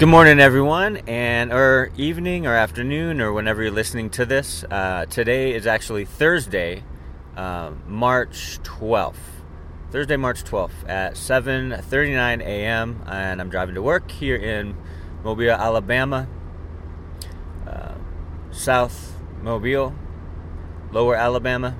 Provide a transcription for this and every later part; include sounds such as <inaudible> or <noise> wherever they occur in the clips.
Good morning, everyone, and or evening or afternoon or whenever you're listening to this. Uh, today is actually Thursday, uh, March 12th. Thursday, March 12th at 7:39 a.m. and I'm driving to work here in Mobile, Alabama, uh, South Mobile, Lower Alabama.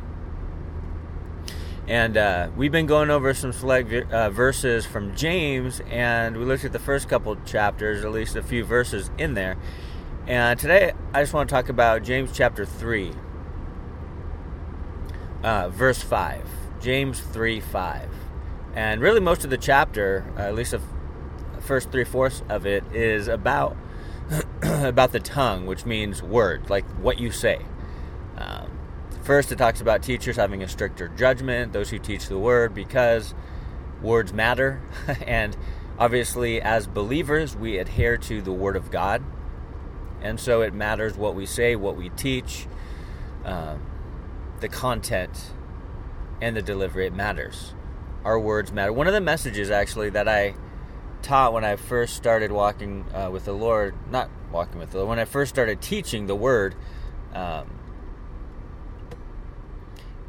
And uh, we've been going over some select uh, verses from James, and we looked at the first couple chapters, at least a few verses in there. And today I just want to talk about James chapter 3, uh, verse 5. James 3 5. And really, most of the chapter, uh, at least the first three fourths of it, is about, <clears throat> about the tongue, which means words, like what you say. Um, First, it talks about teachers having a stricter judgment, those who teach the word, because words matter. <laughs> and obviously, as believers, we adhere to the word of God. And so it matters what we say, what we teach, um, the content, and the delivery. It matters. Our words matter. One of the messages, actually, that I taught when I first started walking uh, with the Lord, not walking with the Lord, when I first started teaching the word, um,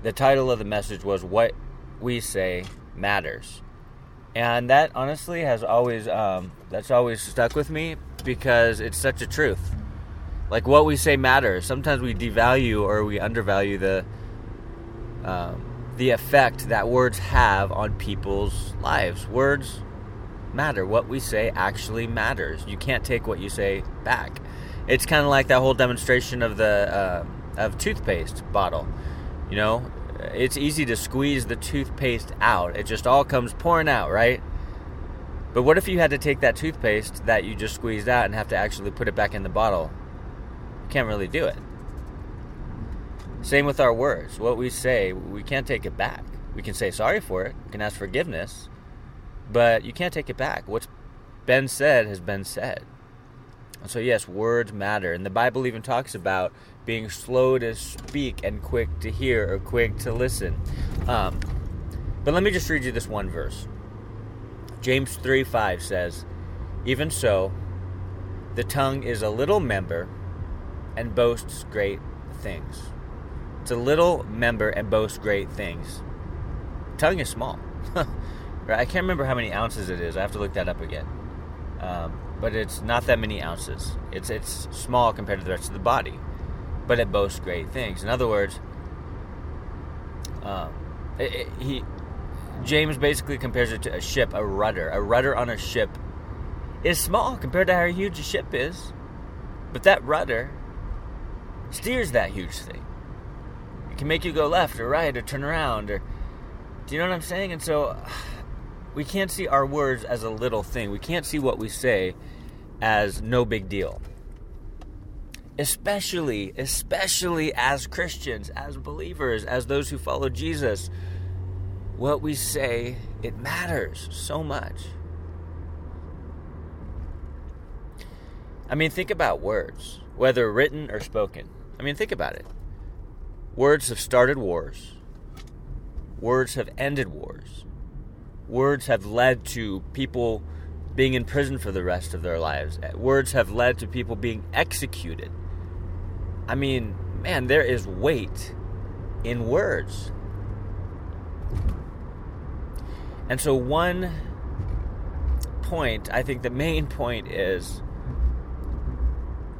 the title of the message was What We Say Matters. And that honestly has always, um, that's always stuck with me because it's such a truth. Like what we say matters. Sometimes we devalue or we undervalue the, um, the effect that words have on people's lives. Words matter. What we say actually matters. You can't take what you say back. It's kind of like that whole demonstration of the uh, of toothpaste bottle. You know, it's easy to squeeze the toothpaste out. It just all comes pouring out, right? But what if you had to take that toothpaste that you just squeezed out and have to actually put it back in the bottle? You can't really do it. Same with our words. What we say, we can't take it back. We can say sorry for it, we can ask forgiveness, but you can't take it back. What's been said has been said. So, yes, words matter. And the Bible even talks about being slow to speak and quick to hear or quick to listen. Um, but let me just read you this one verse. James 3 5 says, Even so, the tongue is a little member and boasts great things. It's a little member and boasts great things. Tongue is small. <laughs> I can't remember how many ounces it is. I have to look that up again. Um, but it's not that many ounces. It's it's small compared to the rest of the body, but it boasts great things. In other words, um, it, it, he James basically compares it to a ship, a rudder. A rudder on a ship is small compared to how huge a ship is, but that rudder steers that huge thing. It can make you go left or right or turn around or do you know what I'm saying? And so we can't see our words as a little thing. We can't see what we say as no big deal. Especially, especially as Christians, as believers, as those who follow Jesus, what we say, it matters so much. I mean, think about words, whether written or spoken. I mean, think about it. Words have started wars. Words have ended wars Words have led to people being in prison for the rest of their lives. Words have led to people being executed. I mean, man, there is weight in words. And so, one point, I think the main point is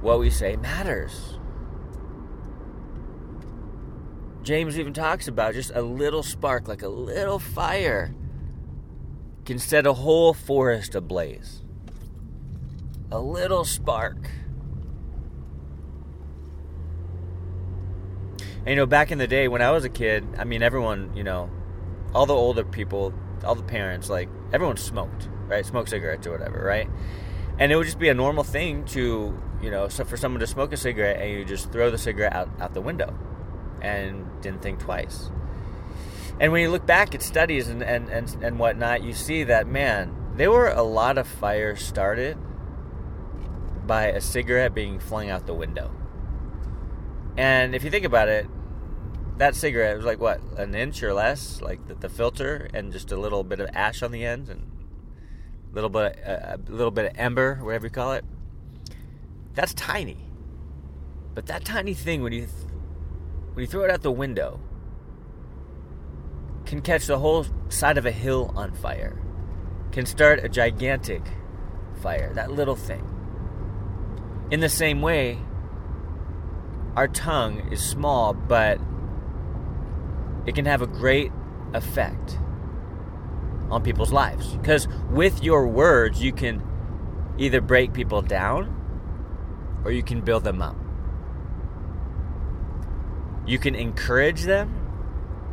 what we say matters. James even talks about just a little spark, like a little fire can set a whole forest ablaze. A little spark. And, you know, back in the day when I was a kid, I mean, everyone, you know, all the older people, all the parents, like, everyone smoked, right? Smoked cigarettes or whatever, right? And it would just be a normal thing to, you know, so for someone to smoke a cigarette and you just throw the cigarette out, out the window and didn't think twice. And when you look back at studies and, and, and, and whatnot, you see that, man, there were a lot of fires started by a cigarette being flung out the window. And if you think about it, that cigarette was like what, an inch or less, like the, the filter, and just a little bit of ash on the ends, and little bit, uh, a little bit of ember, whatever you call it. That's tiny. But that tiny thing, when you when you throw it out the window, can catch the whole side of a hill on fire. Can start a gigantic fire. That little thing. In the same way, our tongue is small, but it can have a great effect on people's lives. Because with your words, you can either break people down or you can build them up. You can encourage them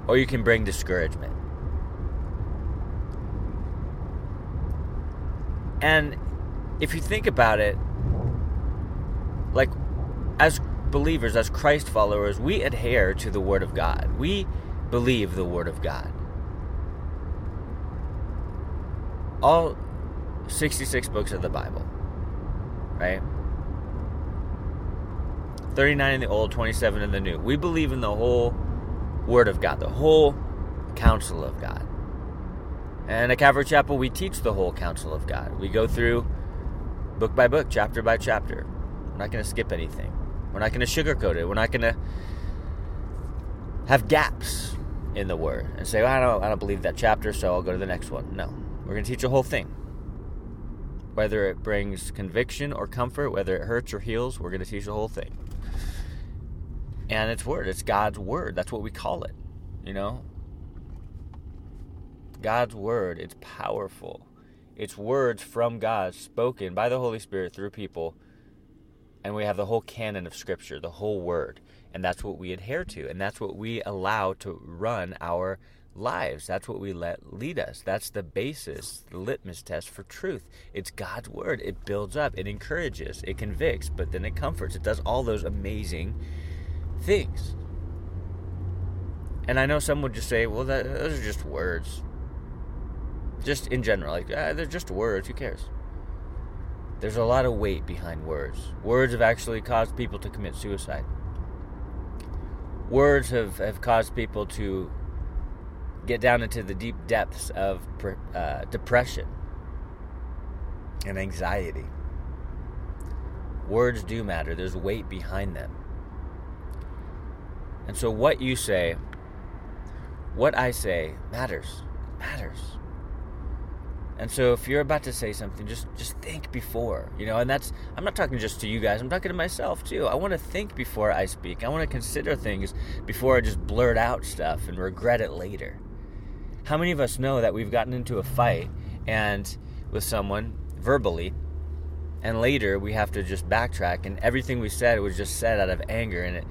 or you can bring discouragement. And if you think about it, like as believers, as Christ followers, we adhere to the Word of God. We believe the Word of God. All 66 books of the Bible, right? 39 in the Old, 27 in the New. We believe in the whole Word of God, the whole counsel of God. And at Calvary Chapel, we teach the whole counsel of God. We go through book by book, chapter by chapter. We're not going to skip anything. We're not going to sugarcoat it. We're not going to have gaps in the Word and say, well, I don't, I don't believe that chapter, so I'll go to the next one. No, we're going to teach a whole thing. Whether it brings conviction or comfort, whether it hurts or heals, we're going to teach the whole thing. And it's Word. It's God's Word. That's what we call it. You know? God's Word. It's powerful. It's words from God spoken by the Holy Spirit through people. And we have the whole canon of Scripture, the whole Word. And that's what we adhere to. And that's what we allow to run our lives. That's what we let lead us. That's the basis, the litmus test for truth. It's God's Word. It builds up, it encourages, it convicts, but then it comforts. It does all those amazing things. And I know some would just say, well, that, those are just words. Just in general, like, ah, they're just words. Who cares? There's a lot of weight behind words. Words have actually caused people to commit suicide. Words have, have caused people to get down into the deep depths of uh, depression and anxiety. Words do matter, there's weight behind them. And so, what you say, what I say, matters. Matters. And so, if you're about to say something, just just think before, you know. And that's I'm not talking just to you guys. I'm talking to myself too. I want to think before I speak. I want to consider things before I just blurt out stuff and regret it later. How many of us know that we've gotten into a fight and with someone verbally, and later we have to just backtrack, and everything we said was just said out of anger, and it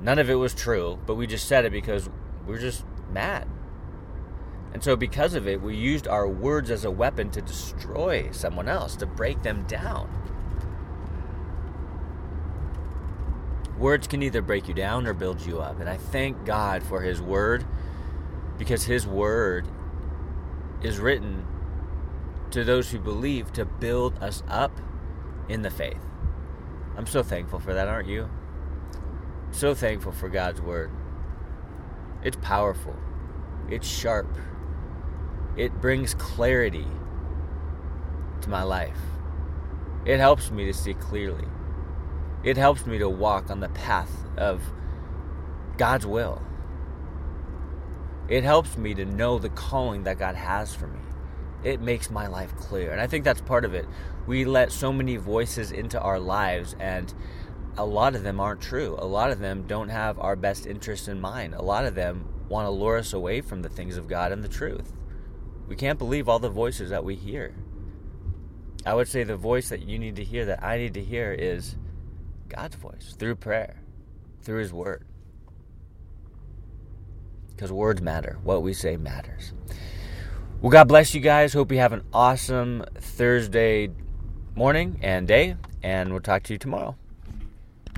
None of it was true, but we just said it because we're just mad. And so, because of it, we used our words as a weapon to destroy someone else, to break them down. Words can either break you down or build you up. And I thank God for His Word because His Word is written to those who believe to build us up in the faith. I'm so thankful for that, aren't you? So thankful for God's Word. It's powerful, it's sharp, it brings clarity to my life. It helps me to see clearly. It helps me to walk on the path of God's will. It helps me to know the calling that God has for me. It makes my life clear. And I think that's part of it. We let so many voices into our lives, and a lot of them aren't true. A lot of them don't have our best interests in mind. A lot of them want to lure us away from the things of God and the truth. We can't believe all the voices that we hear. I would say the voice that you need to hear, that I need to hear, is God's voice through prayer, through His Word. Because words matter. What we say matters. Well, God bless you guys. Hope you have an awesome Thursday morning and day, and we'll talk to you tomorrow.